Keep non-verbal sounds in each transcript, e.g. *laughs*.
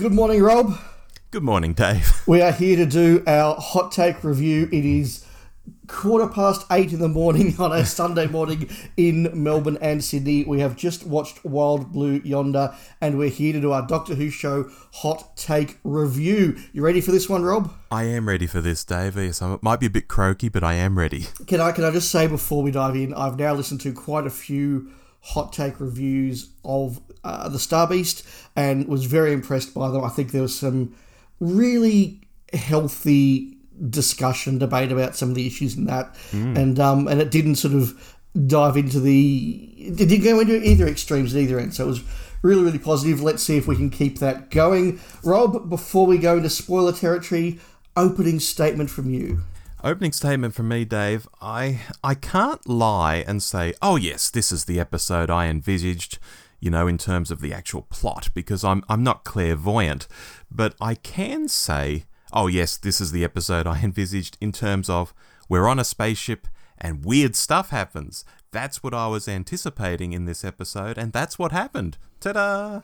Good morning, Rob. Good morning, Dave. *laughs* We are here to do our hot take review. It is quarter past eight in the morning *laughs* on a Sunday morning in Melbourne and Sydney. We have just watched Wild Blue Yonder, and we're here to do our Doctor Who show hot take review. You ready for this one, Rob? I am ready for this, Dave. Yes, I might be a bit croaky, but I am ready. Can I can I just say before we dive in, I've now listened to quite a few hot take reviews of uh, the Star Beast and was very impressed by them. I think there was some really healthy discussion, debate about some of the issues in that, mm. and um, and it didn't sort of dive into the it didn't go into either extremes at either end. So it was really really positive. Let's see if we can keep that going. Rob, before we go into spoiler territory, opening statement from you. Opening statement from me, Dave. I I can't lie and say, oh yes, this is the episode I envisaged you know, in terms of the actual plot, because I'm, I'm not clairvoyant. But I can say, oh, yes, this is the episode I envisaged in terms of we're on a spaceship and weird stuff happens. That's what I was anticipating in this episode, and that's what happened. Ta da!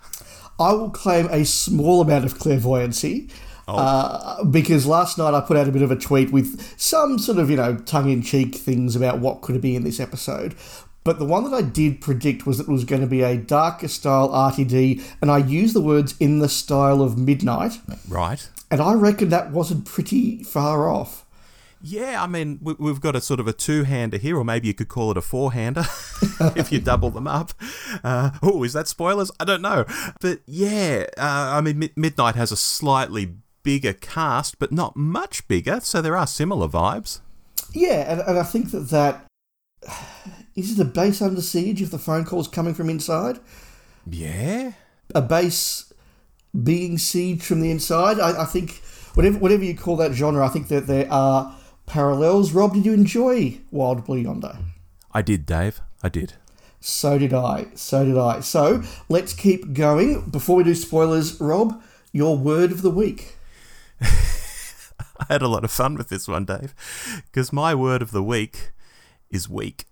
I will claim a small amount of clairvoyancy. Oh. Uh, because last night I put out a bit of a tweet with some sort of, you know, tongue in cheek things about what could be in this episode. But the one that I did predict was that it was going to be a darker style RTD, and I used the words in the style of Midnight. Right. And I reckon that wasn't pretty far off. Yeah, I mean, we've got a sort of a two hander here, or maybe you could call it a four hander *laughs* if you double them up. Uh, oh, is that spoilers? I don't know. But yeah, uh, I mean, Midnight has a slightly bigger cast, but not much bigger, so there are similar vibes. Yeah, and, and I think that that *sighs* is it a base under siege if the phone call's coming from inside? Yeah. A base being sieged from the inside? I, I think, whatever, whatever you call that genre, I think that there are parallels. Rob, did you enjoy Wild Blue Yonder? I did, Dave. I did. So did I. So did I. So let's keep going. Before we do spoilers, Rob, your word of the week. *laughs* I had a lot of fun with this one, Dave, because my word of the week is weak.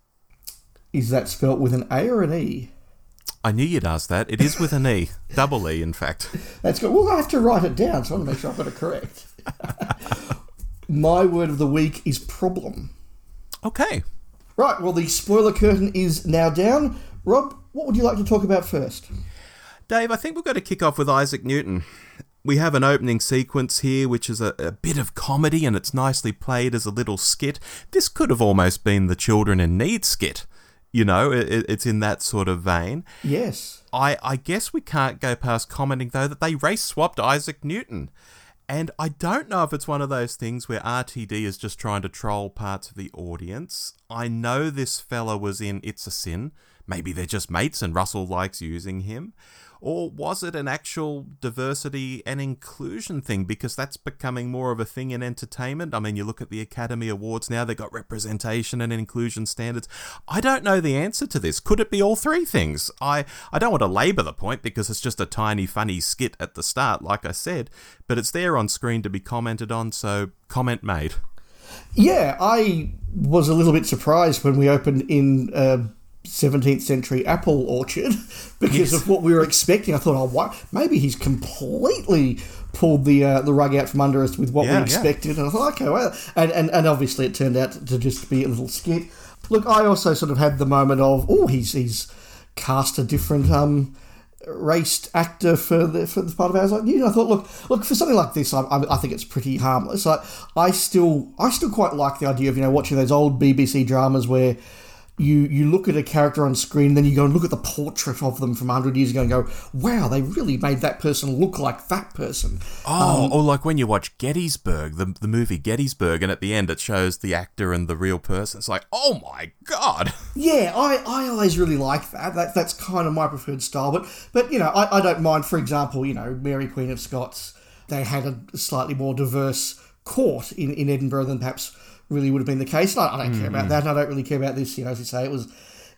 Is that spelt with an A or an E? I knew you'd ask that. It is with an E, *laughs* double E, in fact. That's good. Well, I have to write it down, so I want to make sure I've got it correct. *laughs* My word of the week is problem. Okay. Right. Well, the spoiler curtain is now down. Rob, what would you like to talk about first? Dave, I think we've got to kick off with Isaac Newton. We have an opening sequence here, which is a, a, bit of comedy and it's nicely played as a little skit. This could have almost been the Children in Need skit. You know, it, it's in that sort of vein. Yes. I, I guess we can't go past commenting, though, that they race swapped Isaac Newton. And I don't know if it's one of those things where RTD is just trying to troll parts of the audience. I know this fella was in It's a Sin. Maybe they're just mates and Russell likes using him. Or was it an actual diversity and inclusion thing? Because that's becoming more of a thing in entertainment. I mean, you look at the Academy Awards now, they've got representation and inclusion standards. I don't know the answer to this. Could it be all three things? I, I don't want to labour the point because it's just a tiny, funny skit at the start, like I said, but it's there on screen to be commented on, so comment made. Yeah, I was a little bit surprised when we opened in. Uh 17th century apple orchard *laughs* because yes. of what we were expecting. I thought, oh, what? Maybe he's completely pulled the uh, the rug out from under us with what yeah, we expected. Yeah. And I thought, okay, well, and, and and obviously it turned out to just be a little skit. Look, I also sort of had the moment of, oh, he's he's cast a different um raced actor for the for the part of ours. Like, you I thought, look, look for something like this, I, I, I think it's pretty harmless. I, I still I still quite like the idea of you know watching those old BBC dramas where you you look at a character on screen, then you go and look at the portrait of them from 100 years ago and go, wow, they really made that person look like that person. Oh, um, or like when you watch Gettysburg, the, the movie Gettysburg, and at the end it shows the actor and the real person. It's like, oh my God. *laughs* Yeah, I, I always really like that. that. That's kind of my preferred style. But, but you know, I, I don't mind, for example, you know, Mary Queen of Scots, they had a slightly more diverse court in, in Edinburgh than perhaps really would have been the case. I, I don't mm. care about mm. that. And I don't really care about this. You know, as you say, it was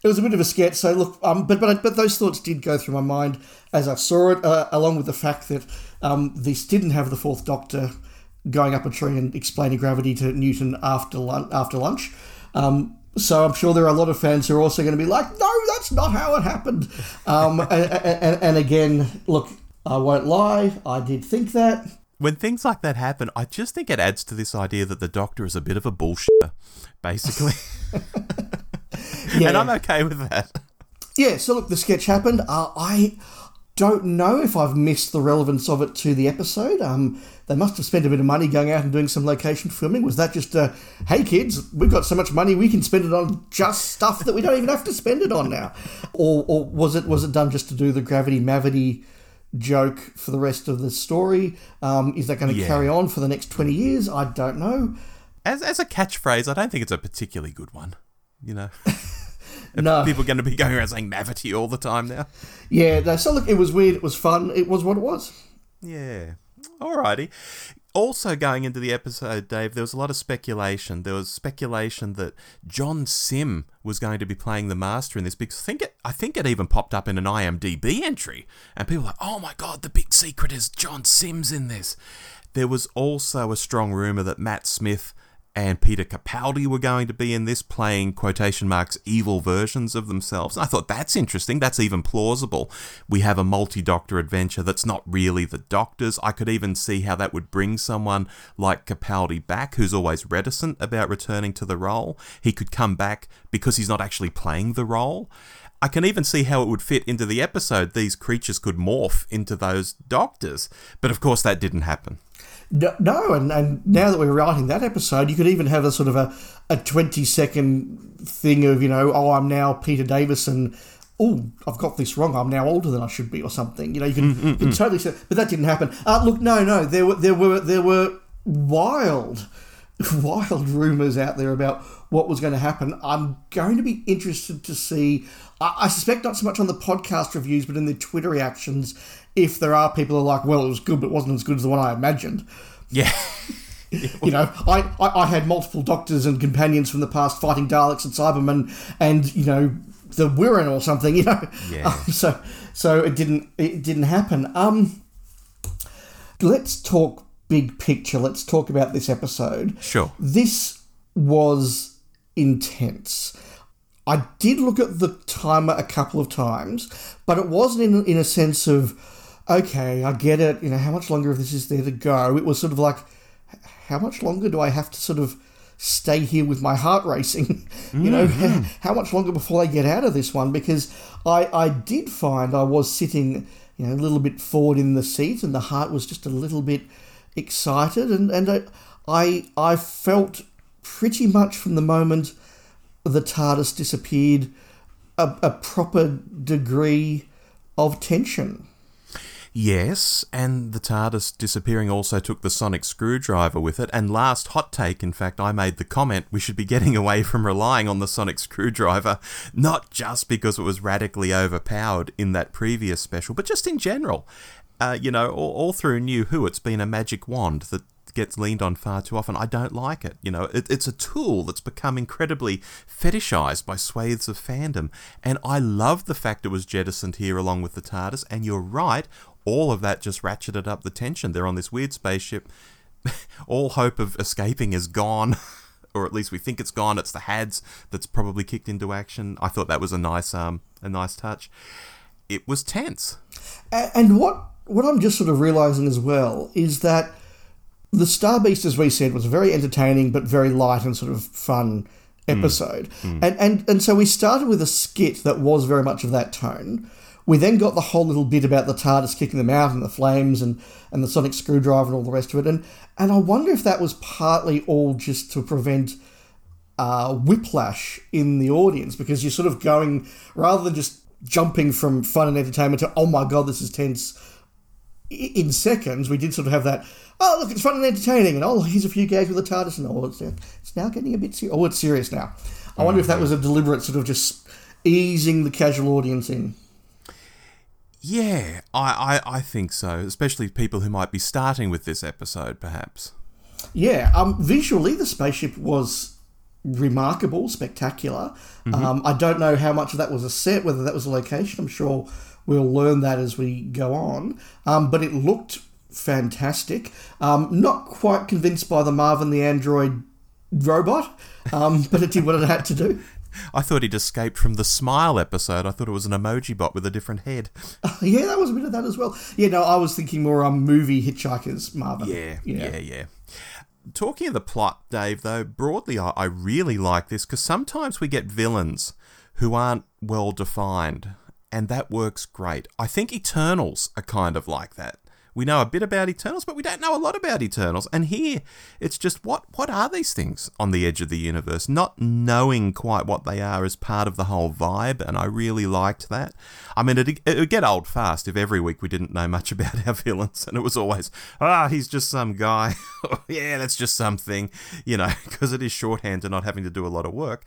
it was a bit of a sketch. So look, um, but but but those thoughts did go through my mind as I saw it, uh, along with the fact that um, this didn't have the Fourth Doctor going up a tree and explaining gravity to Newton after lunch. After lunch. Um, so I'm sure there are a lot of fans who are also going to be like, no, that's not how it happened. Um, *laughs* and, and, and, again, look, I won't lie, I did think that. When things like that happen, I just think it adds to this idea that the Doctor is a bit of a bullshitter, basically. *laughs* *laughs* Yeah. And I'm okay with that. Yeah, so look, the sketch happened. Uh, I don't know if I've missed the relevance of it to the episode. Um, they must have spent a bit of money going out and doing some location filming. Was that just a, hey kids, we've got so much money we can spend it on just stuff that we don't even have to spend it on now? Or, or was it was it done just to do the gravity mavity joke for the rest of the story? Um, is that going to Yeah. carry on for the next 20 years? I don't know. As, as a catchphrase, I don't think it's a particularly good one. You know, *laughs* No. people are going to be going around saying Mavity all the time now. Yeah, no, so look, it was weird, it was fun, it was what it was. Yeah. Alrighty. Also, going into the episode, Dave, there was a lot of speculation. There was speculation that John Simm was going to be playing the master in this because I think it, I think it even popped up in an IMDb entry, and people were like, "Oh my god, the big secret is John Simm's in this." There was also a strong rumor that Matt Smith and Peter Capaldi were going to be in this, playing quotation marks evil versions of themselves. And I thought that's interesting. That's even plausible. We have a multi Doctor adventure that's not really the Doctor's. I could even see how that would bring someone like Capaldi back, who's always reticent about returning to the role. He could come back because he's not actually playing the role. I can even see how it would fit into the episode. These creatures could morph into those doctors. But of course, that didn't happen. No, no and, and now that we're writing that episode, you could even have a sort of a, a 20 second thing of, you know, oh, I'm now Peter Davison. Oh, I've got this wrong. I'm now older than I should be, or something. You know, you can, mm, mm, you can mm. totally say, but that didn't happen. Uh, look, no, no, there were there were there were wild, *laughs* wild rumors out there about what was going to happen. I'm going to be interested to see. I, I suspect not so much on the podcast reviews, but in the Twitter reactions, if there are people who are like, well, it was good, but it wasn't as good as the one I imagined. Yeah. *laughs* You know, I, I, I had multiple doctors and companions from the past fighting Daleks and Cybermen, and you know the Wirrn or something. You know, Yeah. *laughs* Um, so so it didn't it didn't happen. Um, let's talk big picture. Let's talk about this episode. Sure. This was intense. I did look at the timer a couple of times, but it wasn't in, in a sense of, okay, I get it, you know, how much longer of this is there to go? It was sort of like, how much longer do I have to sort of stay here with my heart racing? *laughs* you know, mm-hmm. how much longer before I get out of this one? Because I, I did find I was sitting, you know, a little bit forward in the seat and the heart was just a little bit excited and, and I, I, I felt pretty much from the moment the TARDIS disappeared a, a proper degree of tension. Yes, and the TARDIS disappearing also took the sonic screwdriver with it. And last hot take, in fact, I made the comment we should be getting *laughs* away from relying on the sonic screwdriver, not just because it was radically overpowered in that previous special, but just in general. Uh, you know, all, all through New Who, it's been a magic wand that gets leaned on far too often. I don't like it. You know, it, it's a tool that's become incredibly fetishized by swathes of fandom. And I love the fact it was jettisoned here along with the TARDIS. And you're right, all of that just ratcheted up the tension. They're on this weird spaceship. *laughs* all hope of escaping is gone. *laughs* Or at least we think it's gone. It's the HADS that's probably kicked into action. I thought that was a nice, um, a nice touch. It was tense. And what what I'm just sort of realizing as well is that the Star Beast, as we said, was a very entertaining but very light and sort of fun episode. And, and and so we started with a skit that was very much of that tone. We then got the whole little bit about the TARDIS kicking them out and the flames and, and the sonic screwdriver and all the rest of it. And and I wonder if that was partly all just to prevent uh, whiplash in the audience because you're sort of going rather than just jumping from fun and entertainment to oh my god this is tense in seconds we did sort of have that oh look it's fun and entertaining and oh here's a few gags with the TARDIS and oh it's, it's now getting a bit serious oh it's serious now. I wonder if that was a deliberate sort of just easing the casual audience in Yeah, I, I, I think so. Especially people who might be starting with this episode, perhaps. Yeah, um, visually the spaceship was remarkable, spectacular. Um, I don't know how much of that was a set, whether that was a location. I'm sure we'll learn that as we go on. Um, but it looked fantastic. Um, not quite convinced by the Marvin the android robot, um, but it did what it had to do. *laughs* I thought he'd escaped from the Smile episode. I thought it was an emoji bot with a different head. *laughs* yeah, that was a bit of that as well. Yeah, no, I was thinking more um movie Hitchhikers Marvin. Yeah, yeah, yeah. yeah. Talking of the plot, Dave, though, broadly, I, I really like this because sometimes we get villains who aren't well defined, and that works great. I think Eternals are kind of like that. We know a bit about Eternals, but we don't know a lot about Eternals. And here, it's just what what are these things on the edge of the universe? Not knowing quite what they are as part of the whole vibe, and I really liked that. I mean, it it would get old fast if every week we didn't know much *laughs* about our villains, and it was always ah, he's just some guy. *laughs* yeah, that's just something, you know, *laughs* because it is shorthand to not having to do a lot of work.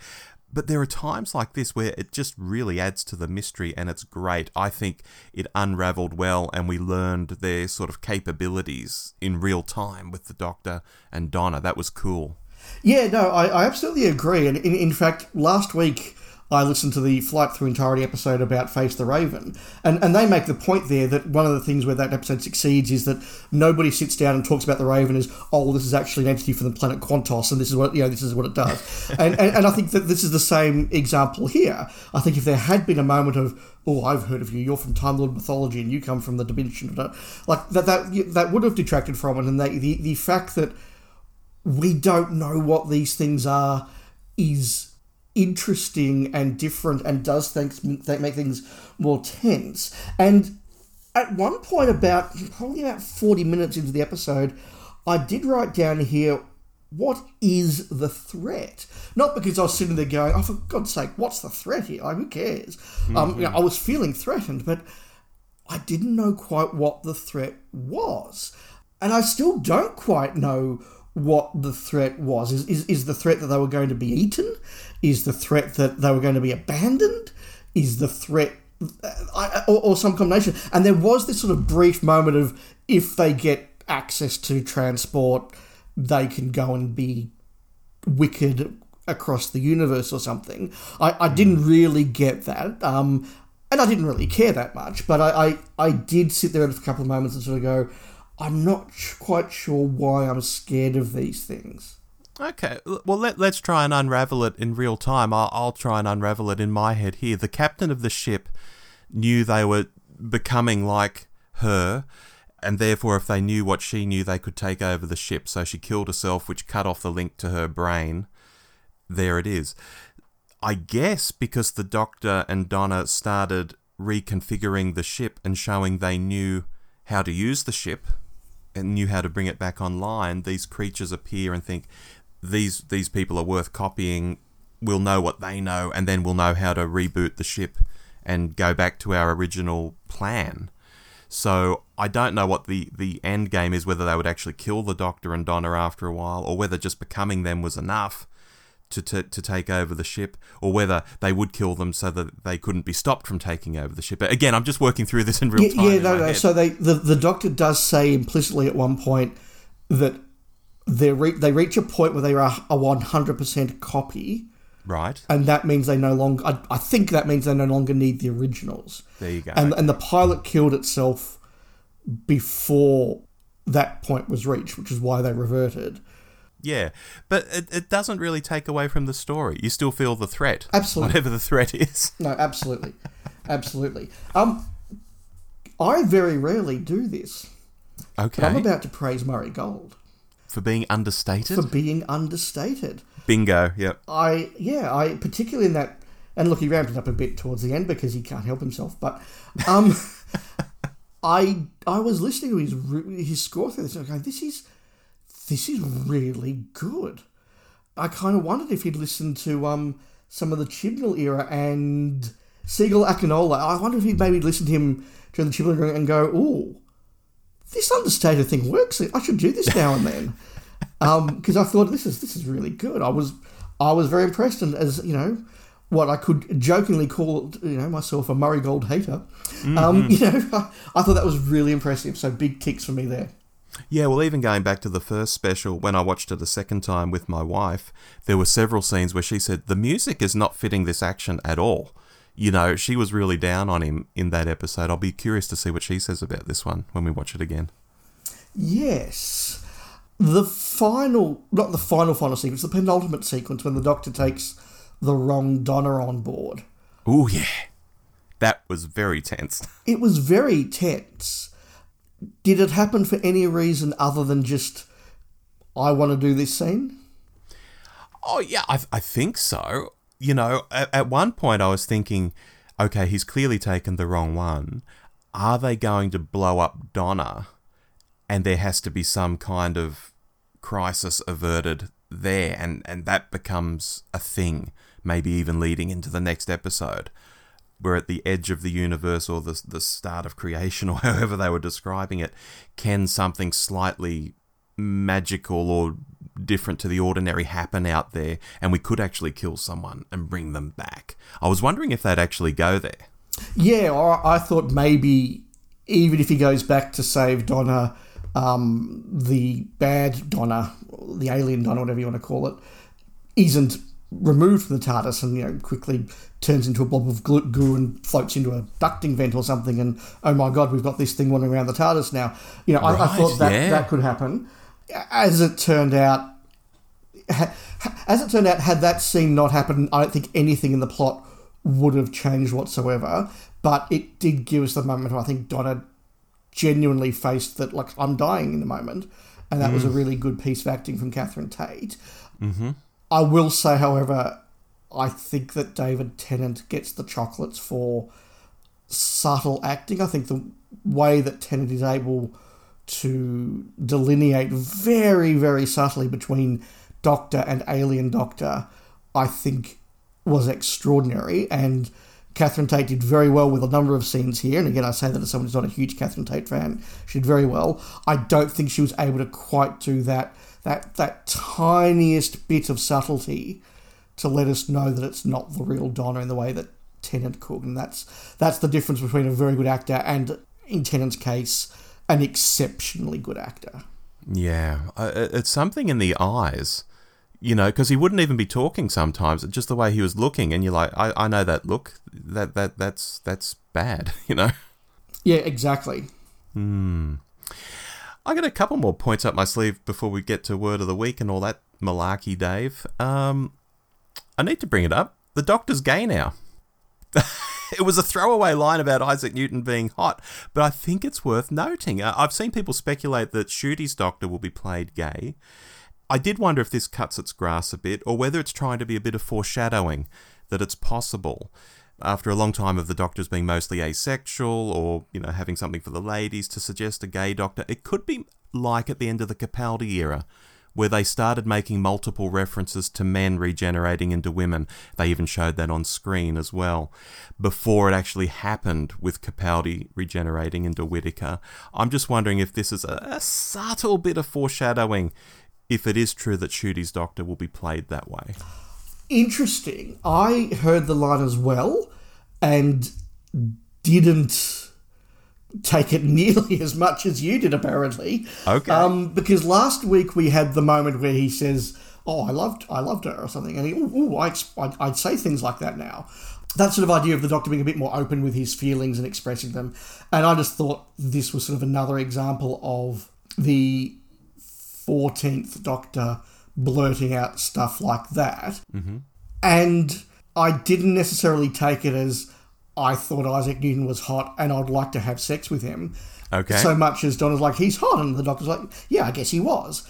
But there are times like this where it just really adds to the mystery and it's great. I think it unraveled well and we learned their sort of capabilities in real time with the Doctor and Donna. That was cool. Yeah, no, I, I absolutely agree. And in, in fact, last week I listened to the Flight Through Entirety episode about Face the Raven, and, and they make the point there that one of the things where that episode succeeds is that nobody sits down and talks about the Raven as, oh, this is actually an entity from the planet Qantos, and this is what you know, this is what it does. *laughs* and, and and I think that this is the same example here. I think if there had been a moment of, oh, I've heard of you, you're from Time Lord mythology, and you come from the dimension, like that that that would have detracted from it, and they, the the fact that we don't know what these things are is interesting and different and does things make things more tense. And at one point, about probably about 40 minutes into the episode, I did write down here what is the threat? Not because I was sitting there going, oh, for God's sake, what's the threat here? Like, who cares? Mm-hmm. Um, you know, I was feeling threatened, but I didn't know quite what the threat was. And I still don't quite know what the threat was. Is, is, is the threat that they were going to be eaten? Is the threat that they were going to be abandoned? Is the threat uh, or, or, some combination? And there was this sort of brief moment of if they get access to transport, they can go and be wicked across the universe or something. I, I didn't really get that. Um, and I didn't really care that much, but I, I, I did sit there for a couple of moments and sort of go, I'm not quite sure why I'm scared of these things. Okay, well let let's try and unravel it in real time. I'll, I'll try and unravel it in my head here. The captain of the ship knew they were becoming like her, and therefore, if they knew what she knew, they could take over the ship. So she killed herself, which cut off the link to her brain. There it is. I guess because the Doctor and Donna started reconfiguring the ship and showing they knew how to use the ship and knew how to bring it back online, these creatures appear and think these these people are worth copying. We'll know what they know, and then we'll know how to reboot the ship and go back to our original plan. So I don't know what the, the end game is, whether they would actually kill the Doctor and Donna after a while, or whether just becoming them was enough to, to, to take over the ship, or whether they would kill them so that they couldn't be stopped from taking over the ship. But again, I'm just working through this in real time. Yeah, no, no. So they the, the Doctor does say implicitly at one point that they re- they reach a point where they are a 100% copy. Right. And that means they no longer, I, I, think that means they no longer need the originals. There you go. And, and the pilot killed itself before that point was reached, which is why they reverted. Yeah, but it, it doesn't really take away from the story. You still feel the threat. Absolutely. Whatever the threat is. *laughs* No, absolutely. absolutely. Um, I very rarely do this. Okay. I'm about to praise Murray Gold. For being understated? For being understated. Bingo, yep. I, yeah, I, particularly in that, and look, he ramped it up a bit towards the end because he can't help himself, but, um, *laughs* I, I was listening to his, his score through this and going, this is, this is really good. I kind of wondered if he'd listened to um, some of the Chibnall era and Segun Akinola. I wonder if he'd maybe listen to him during the Chibnall era and go, "Oh, this understated thing works. I should do this now and then." Because *laughs* um, I thought this is this is really good. I was I was very impressed, and as you know, what I could jokingly call you know myself a Murray Gold hater. Um, mm-hmm. Um, *laughs* you know, I, I thought that was really impressive. So big ticks for me there. Yeah, well, even going back to the first special, when I watched it a second time with my wife, there were several scenes where she said, The music is not fitting this action at all. You know, she was really down on him in that episode. I'll be curious to see what she says about this one when we watch it again. Yes. The final, not the final, final sequence, the penultimate sequence when the Doctor takes the wrong Donna on board. Oh yeah, that was very tense. It was very tense. Did it happen for any reason other than just I want to do this scene? Oh yeah, I, I think so. You know, at, at one point I was thinking, okay, he's clearly taken the wrong one. Are they going to blow up Donna? And there has to be some kind of crisis averted there, and and that becomes a thing. Maybe even leading into the next episode. We're at the edge of the universe or the, the start of creation or *laughs* however they were describing it. Can something slightly magical or different to the ordinary happen out there and we could actually kill someone and bring them back? I was wondering if they'd actually go there. Yeah, I thought maybe even if he goes back to save Donna, um, the bad Donna, the alien Donna, whatever you want to call it, isn't removed from the TARDIS and you know quickly turns into a blob of goo and floats into a ducting vent or something. And oh my god, we've got this thing wandering around the TARDIS now. You know, right, I, I, thought that yeah. that could happen. As it turned out, as it turned out, had that scene not happened, I don't think anything in the plot would have changed whatsoever. But it did give us the moment where I think Donna genuinely faced that, like, I'm dying in the moment. And that mm. was a mm. really good piece of acting from Catherine Tate. Mm-hmm. I will say, however, I think that David Tennant gets the chocolates for subtle acting. I think the way that Tennant is able to delineate very, very subtly between Doctor and Alien Doctor, I think was extraordinary. And Catherine Tate did very well with a number of scenes here. And again, I say that as someone who's not a huge Catherine Tate fan, she did very well. I don't think she was able to quite do that that that tiniest bit of subtlety to let us know that it's not the real Donna in the way that Tennant could, and that's that's the difference between a very good actor and, in Tennant's case, an exceptionally good actor. Yeah, it's something in the eyes, you know, because he wouldn't even be talking sometimes. Just the way he was looking, and you're like, I, I know that look. That that that's that's bad, *laughs* you know. Yeah, exactly. Hmm. I got a couple more points up my sleeve before we get to word of the week and all that malarkey, Dave. Um, I need to bring it up. The Doctor's gay now. *laughs* it was a throwaway line about Isaac Newton being hot, but I think it's worth noting. I've seen people speculate that Ncuti's Doctor will be played gay. I did wonder if this cuts its grass a bit, or whether it's trying to be a bit of foreshadowing that it's possible after a long time of the doctors being mostly asexual or, you know, having something for the ladies to suggest a gay doctor, it could be like at the end of the Capaldi era, where they started making multiple references to men regenerating into women. They even showed that on screen as well, before it actually happened with Capaldi regenerating into Whittaker. I'm just wondering if this is a, a subtle bit of foreshadowing, if it is true that Ncuti's doctor will be played that way interesting. I heard the line as well and didn't take it *laughs* nearly as much as you did, apparently. Okay. Um, because last week we had the moment where he says, "Oh, I loved, I loved her," or something, and he, "Oh, I'd, I'd say things like that now." That sort of idea of the Doctor being a bit more open with his feelings and expressing them, and I just thought this was sort of another example of the fourteenth Doctor blurting out stuff like that. Mm-hmm. And I didn't necessarily take it as I thought Isaac Newton was hot and I'd like to have sex with him. Okay. So much as Donna's like, he's hot, and the doctor's like, yeah, I guess he was.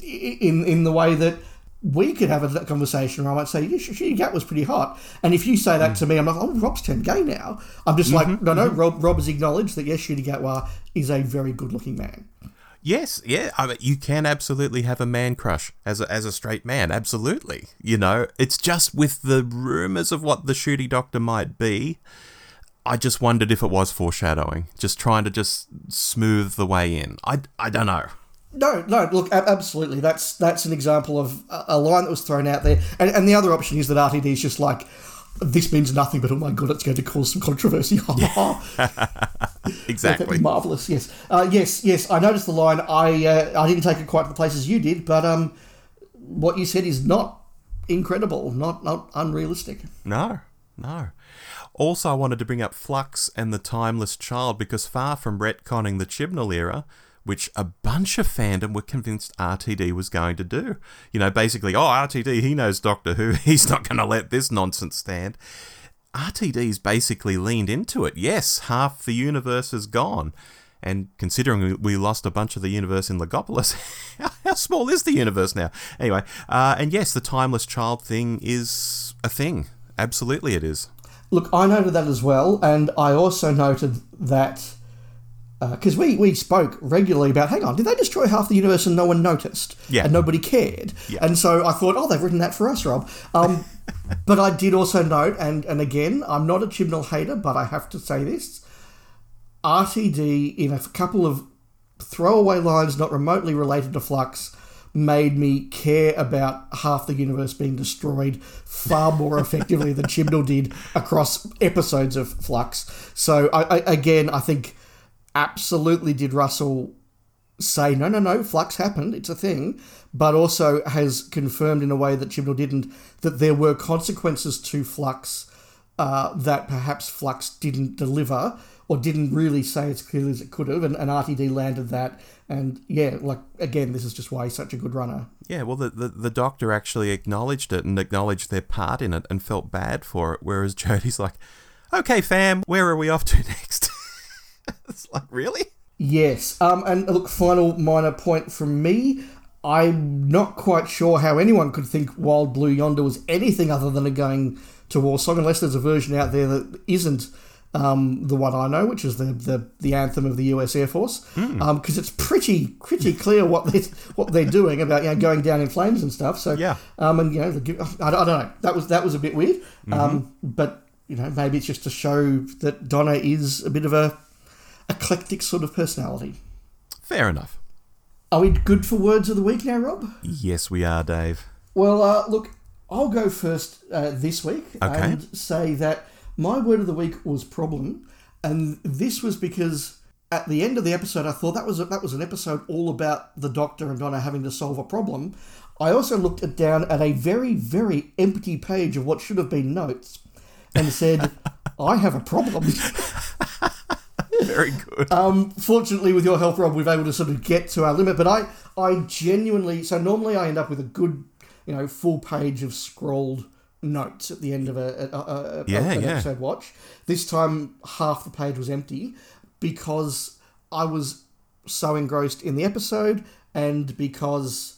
In in the way that we could have a conversation where I might say, yeah, Gat was pretty hot. And if you say that mm. to me, I'm like, oh, Rob's turned gay now. I'm just mm-hmm, like, no, no, mm-hmm. Rob, Rob has acknowledged that, yes, Ncuti Gatwa is a very good looking man. Yes, yeah, I mean, you can absolutely have a man crush as a, as a straight man, absolutely. You know, it's just with the rumours of what the Ncuti doctor might be. I just wondered if it was foreshadowing, just trying to just smooth the way in. I, I don't know. No, no. Look, absolutely. That's that's an example of a line that was thrown out there, and, and the other option is that RTD is just like, this means nothing, but oh my god, it's going to cause some controversy. *laughs* *laughs* *laughs* exactly. marvelous. Yes. Uh, yes. Yes. I noticed the line. I uh, I didn't take it quite to the places you did, but um, what you said is not incredible, not not unrealistic. No. No. Also, I wanted to bring up Flux and the Timeless Child because far from retconning the Chibnall era, which a bunch of fandom were convinced RTD was going to do. You know, basically, oh, RTD, he knows Doctor Who, *laughs* he's not going to let this nonsense stand. RTD's basically leaned into it. Yes, half the universe is gone. And considering we lost a bunch of the universe in Logopolis, *laughs* how small is the universe now? Anyway, uh, and yes, the timeless child thing is a thing. Absolutely, it is. Look, I noted that as well, and I also noted that because uh, we, we spoke regularly about, hang on, did they destroy half the universe and no one noticed? Yeah. And nobody cared. Yeah. And so I thought, oh, they've written that for us, Rob. Um, *laughs* but I did also note, and, and again, I'm not a Chibnall hater, but I have to say this RTD, in a couple of throwaway lines not remotely related to Flux, made me care about half the universe being destroyed far more *laughs* effectively than Chibnall did across episodes of Flux. So, I, I, again, I think absolutely did Russell say, no, no, no, Flux happened, it's a thing, but also has confirmed in a way that Chibnall didn't that there were consequences to Flux uh, that perhaps Flux didn't deliver or didn't really say as clearly as it could have, and, and RTD landed that. And yeah, like again, this is just why he's such a good runner. Yeah, well, the, the, the doctor actually acknowledged it and acknowledged their part in it and felt bad for it, whereas *laughs* Jodie's like, okay, fam, where are we off to *laughs* next? *laughs* it's like, really? Yes. Um, and look, final minor point from me. I'm not quite sure how anyone could think Wild Blue Yonder was anything other than a going to war song, unless there's a version out there that isn't um, the one I know, which is the, the, the anthem of the U.S. Air Force, because Hmm. um, it's pretty pretty clear what they what they're doing about you know going down in flames and stuff. So Yeah. um, and you know, I, don't- I don't know. That was that was a bit weird. Mm-hmm. Um, but you know, maybe it's just to show that Donna is a bit of a eclectic sort of personality. Fair enough. Are we good for words of the week now, Rob? Yes, we are, Dave. Well, uh, look, I'll go first uh, this week Okay. and say that my word of the week was problem, and this was because at the end of the episode, I thought that was a, that was an episode all about the Doctor and Donna having to solve a problem. I also looked at, down at a very very empty page of what should have been notes, and said, *laughs* "I have a problem." *laughs* Very good. Um, fortunately, with your help, Rob, we've able to sort of get to our limit. But I, I genuinely, so normally I end up with a good, you know, full page of scrolled notes at the end of a, a, a, a Yeah, an yeah. episode watch. This time, half the page was empty because I was so engrossed in the episode and because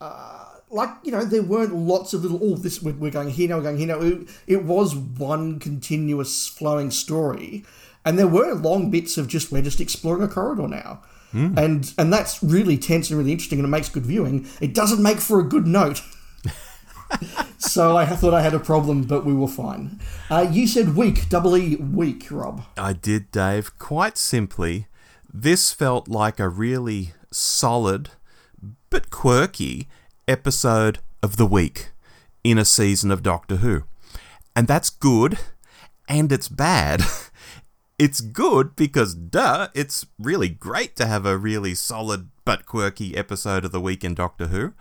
Uh, like you know there weren't lots of little oh this we're, we're going here now we're going here now it, it was one continuous flowing story and there were long bits of just we're just exploring a corridor now and and that's really tense and really interesting and it makes good viewing it doesn't make for a good note *laughs* so I thought I had a problem, but we were fine. Uh, you said weak, double E, weak, Rob. I did, Dave. Quite simply, this felt like a really solid but quirky episode of the week in a season of Doctor Who. And that's good and it's bad. *laughs* It's good because, duh, it's really great to have a really solid but quirky episode of the week in Doctor Who.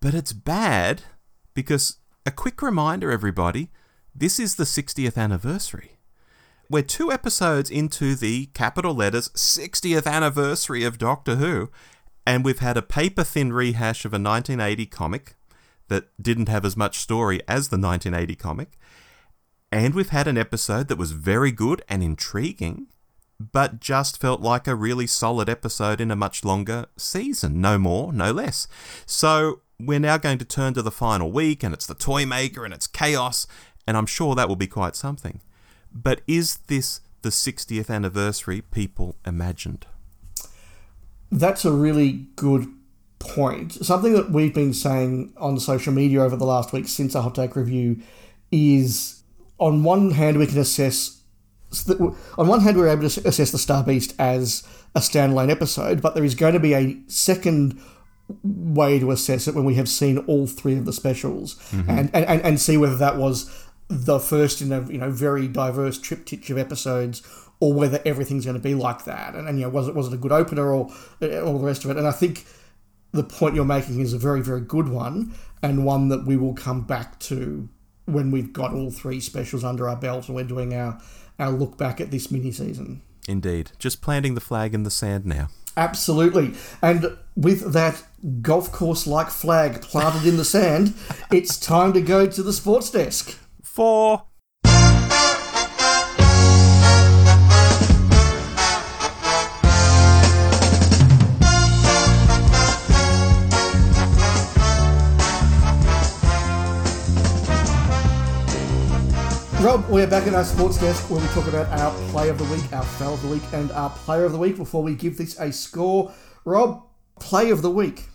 But it's bad because, a quick reminder, everybody, this is the 60th anniversary. We're two episodes into the capital letters 60th anniversary of Doctor Who, and we've had a paper thin rehash of a 1980 comic that didn't have as much story as the 1980 comic. And we've had an episode that was very good and intriguing, but just felt like a really solid episode in a much longer season. No more, no less. So we're now going to turn to the final week, and it's the Toy Maker and it's chaos, and I'm sure that will be quite something. But is this the 60th anniversary people imagined? That's a really good point. Something that we've been saying on social media over the last week since our hot take review is on one hand, we can assess. On one hand, we're able to assess the Star Beast as a standalone episode, but there is going to be a second way to assess it when we have seen all three of the specials and, and, and, and see whether that was the first in a you know very diverse triptych of episodes or whether everything's going to be like that and, and you know was it was it a good opener or uh, all the rest of it and I think the point you're making is a very very good one and one that we will come back to when we've got all three specials under our belt and we're doing our our look back at this mini season Indeed. Just planting the flag in the sand now. Absolutely. And with that golf course like flag planted in the sand, *laughs* it's time to go to the sports desk. For Rob, we're back at our sports desk where we talk about our play of the week, our fail of the week, and our player of the week. Before we give this a score, Rob, play of the week.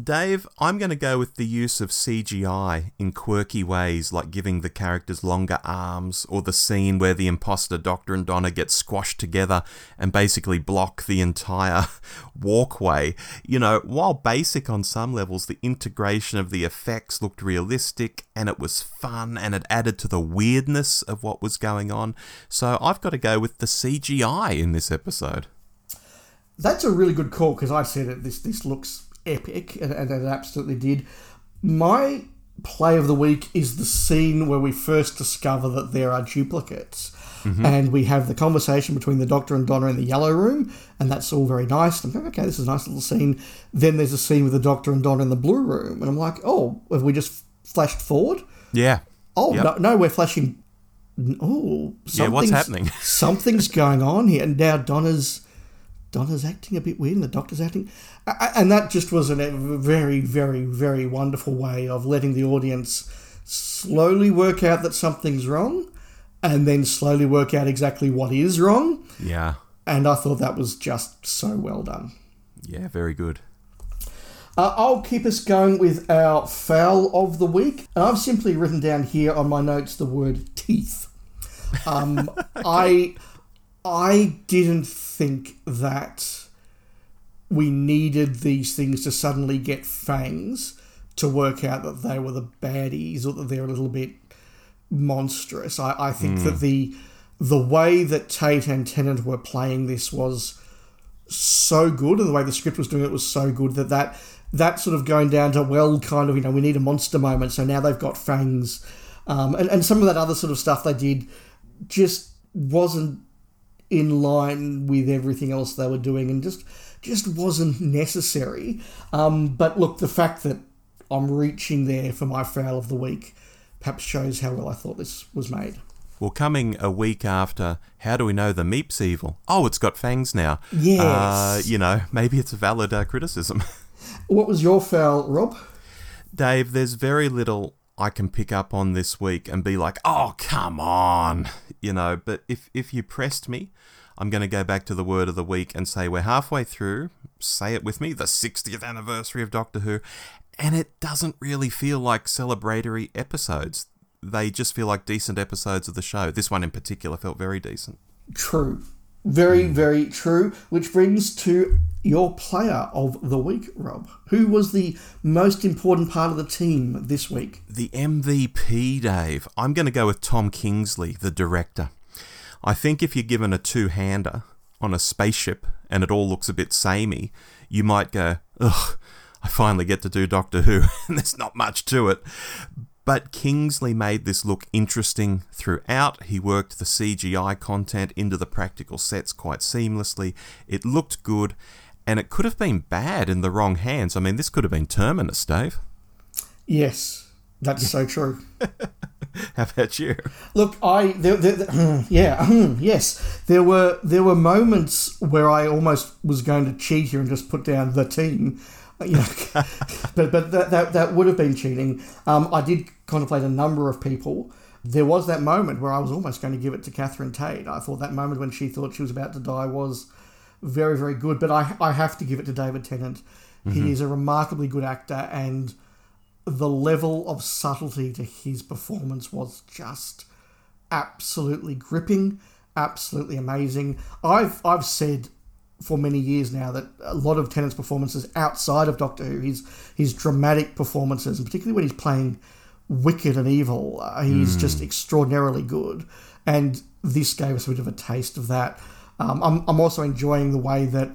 Dave, I'm going to go with the use of CGI in quirky ways, like giving the characters longer arms, or the scene where the imposter Doctor and Donna get squashed together and basically block the entire *laughs* walkway. You know, while basic on some levels, the integration of the effects looked realistic and it was fun and it added to the weirdness of what was going on. So I've got to go with the CGI in this episode. That's a really good call because I said it. This this looks epic, and, and it absolutely did. My play of the week is the scene where we first discover that there are duplicates. Mm-hmm. And we have the conversation between the Doctor and Donna in the yellow room, and that's all very nice. I'm like, okay, this is a nice little scene. Then there's a scene with the Doctor and Donna in the blue room, and I'm like, oh, have we just flashed forward? Yeah. Oh, yep. no, no, we're flashing. Oh, yeah, what's happening? *laughs* something's going on here. And now Donna's Donna's acting a bit weird and the doctor's acting. And that just was a very, very, very wonderful way of letting the audience slowly work out that something's wrong and then slowly work out exactly what is wrong. Yeah. And I thought that was just so well done. Yeah, very good. Uh, I'll keep us going with our foul of the week. And I've simply written down here on my notes the word teeth. Um, okay. *laughs* I I didn't think that we needed these things to suddenly get fangs to work out that they were the baddies or that they're a little bit monstrous. I, I think mm. that the the way that Tate and Tennant were playing this was so good, and the way the script was doing it was so good that that that sort of going down to well, kind of you know we need a monster moment, so now they've got fangs, um, and and some of that other sort of stuff they did just wasn't in line with everything else they were doing and just just wasn't necessary. Um, but look, the fact that I'm reaching there for my foul of the week perhaps shows how well I thought this was made. Well, coming a week after, how do we know the Meep's evil? Oh, it's got fangs now. Yes. Uh, you know, *laughs* maybe it's a valid uh, criticism. *laughs* what was your foul, Rob? Dave, there's very little I can pick up on this week and be like, oh, come on, you know. But if, if you pressed me, I'm going to go back to the word of the week and say we're halfway through, say it with me, the 60th anniversary of Doctor Who, and it doesn't really feel like celebratory episodes. They just feel like decent episodes of the show. This one in particular felt very decent. True. Very, mm. very true. Which brings to your player of the week, Rob. Who was the most important part of the team this week? The MVP, Dave. I'm going to go with Tom Kingsley, the director. I think if you're given a two hander on a spaceship and it all looks a bit samey, you might go, ugh, I finally get to do Doctor Who, *laughs* and there's not much to it. But Kingsley made this look interesting throughout. He worked the CGI content into the practical sets quite seamlessly. It looked good, and it could have been bad in the wrong hands. I mean, this could have been Terminus, Dave. Yes, that's so true. *laughs* How about you? Look, I there, there, there, yeah, yes, there were there were moments where I almost was going to cheat here and just put down the team. You know, *laughs* but but that, that, that would have been cheating. Um, I did contemplate a number of people. There was that moment where I was almost going to give it to Catherine Tate. I thought that moment when she thought she was about to die was very very good. But I I have to give it to David Tennant. Mm-hmm. He is a remarkably good actor and the level of subtlety to his performance was just absolutely gripping, absolutely amazing. I've I've said for many years now that a lot of Tennant's performances outside of Doctor Who, his his dramatic performances, and particularly when he's playing wicked and evil, uh, he's mm. just extraordinarily good. And this gave us a bit of a taste of that. Um, I'm, I'm also enjoying the way that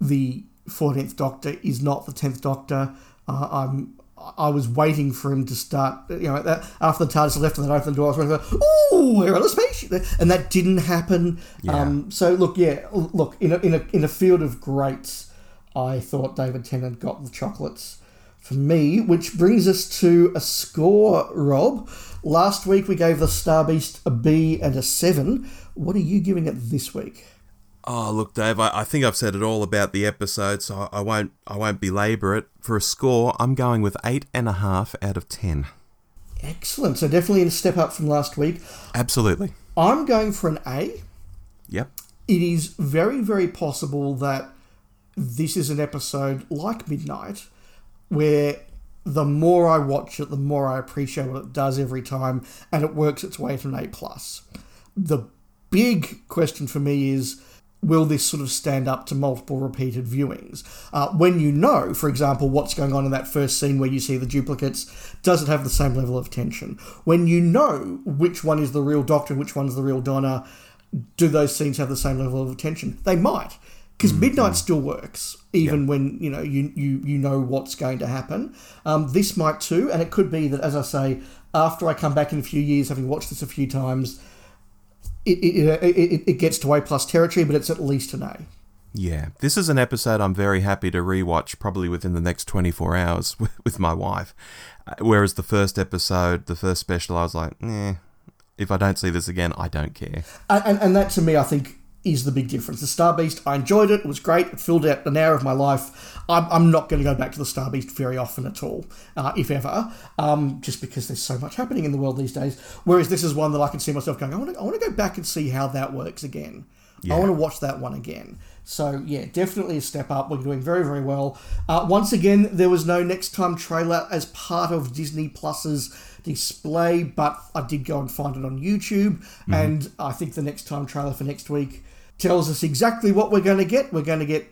the 14th Doctor is not the 10th Doctor. Uh, I'm I was waiting for him to start. You know, that, after the TARDIS left and then opened the door, I was waiting for, "Ooh, we're on a spaceship," and that didn't happen. Yeah. Um, so look, yeah, look in a, in a in a field of greats, I thought David Tennant got the chocolates for me, which brings us to a score, Rob. Last week we gave the Star Beast a B and a seven. What are you giving it this week? Oh, look, Dave. I, I think I've said it all about the episode, so I, I won't. I won't belabor it. For a score, I'm going with eight and a half out of ten. Excellent. So definitely a step up from last week. Absolutely. I'm going for an A. Yep. It is very, very possible that this is an episode like Midnight, where the more I watch it, the more I appreciate what it does every time, and it works its way to an A plus. The big question for me is will this sort of stand up to multiple repeated viewings? Uh, when you know, for example, what's going on in that first scene where you see the duplicates, does it have the same level of tension? When you know which one is the real Doctor and which one's the real Donna, do those scenes have the same level of tension? They might. Because Midnight still works, even when you know you, you you know what's going to happen. Um, this might too, and it could be that, as I say, after I come back in a few years, having watched this a few times, it, it, it, it gets to A plus territory, but it's at least an A. Yeah, this is an episode I'm very happy to rewatch probably within the next 24 hours *laughs* with, my wife. Uh, Whereas the first episode, the first special, I was like, eh, if I don't see this again, I don't care. And, and that to me, I think, is the big difference. The Star Beast, I enjoyed it. It was great. It filled out an hour of my life. I'm, I'm not going to go back to the Star Beast very often at all, uh, if ever, um, just because there's so much happening in the world these days. Whereas this is one that I can see myself going, I want to, I go back and see how that works again. Yeah. I want to watch that one again. So yeah, definitely a step up. We're doing very very well. Uh, once again, there was no next time trailer as part of Disney Plus's display, but I did go and find it on YouTube, and I think the next time trailer for next week tells us exactly what we're going to get. We're going to get.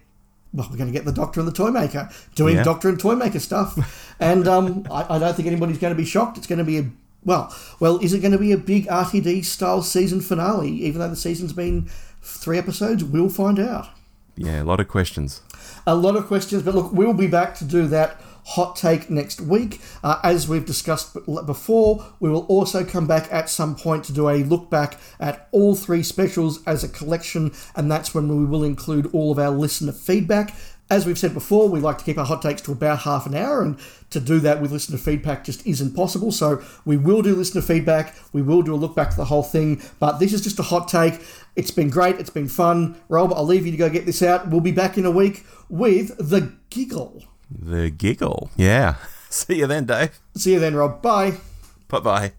Well, we're going to get the Doctor and the Toymaker doing Yeah. Doctor and Toymaker stuff, *laughs* and um, I, I don't think anybody's going to be shocked. It's going to be a well, well, is it going to be a big RTD style season finale? Even though the season's been three episodes, we'll find out. Yeah, a lot of questions. A lot of questions, but look, we'll be back to do that hot take next week. Uh, as we've discussed before, we will also come back at some point to do a look back at all three specials as a collection, and that's when we will include all of our listener feedback. As we've said before, we like to keep our hot takes to about half an hour, and to do that with listener feedback just isn't possible. So we will do listener feedback, we will do a look back to the whole thing, but this is just a hot take. It's been great, it's been fun. Rob, I'll leave you to go get this out. We'll be back in a week with The Giggle. The giggle. Yeah. *laughs* See you then, Dave. See you then, Rob. Bye. Bye bye.